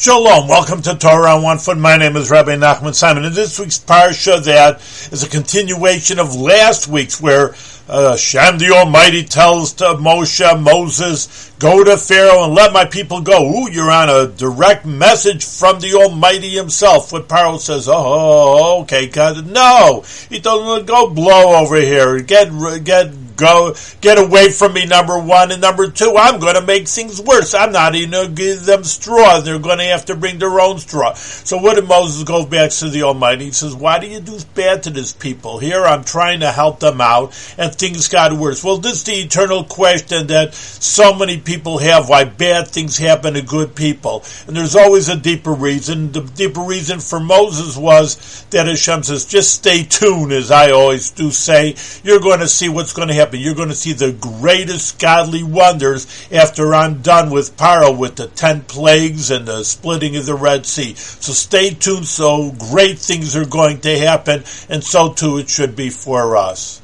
Shalom, welcome to Torah on One Foot. My name is Rabbi Nachman Simon. In this week's parsha, that is a continuation of last week's, where uh, Shem the Almighty tells to Moshe, Moses, go to Pharaoh and let my people go. Ooh, you're on a direct message from the Almighty himself. What Pharaoh says, oh, okay, God, no. He told him, go blow over here. Get, get, go, get away from me, number one. And number two, I'm going to make things worse. I'm not even going to give them straw. They're going to have to bring their own straw. So what did Moses go back to the Almighty? He says, why do you do bad to this people? Here I'm trying to help them out and things got worse. Well, this is the eternal question that so many people have why bad things happen to good people. And there's always a deeper reason. The deeper reason for Moses was that Hashem says, just stay tuned, as I always do say. You're going to see what's going to happen happen. You're going to see the greatest godly wonders after I'm done with Paro with the ten plagues and the splitting of the Red Sea. So stay tuned. So great things are going to happen, and so too it should be for us.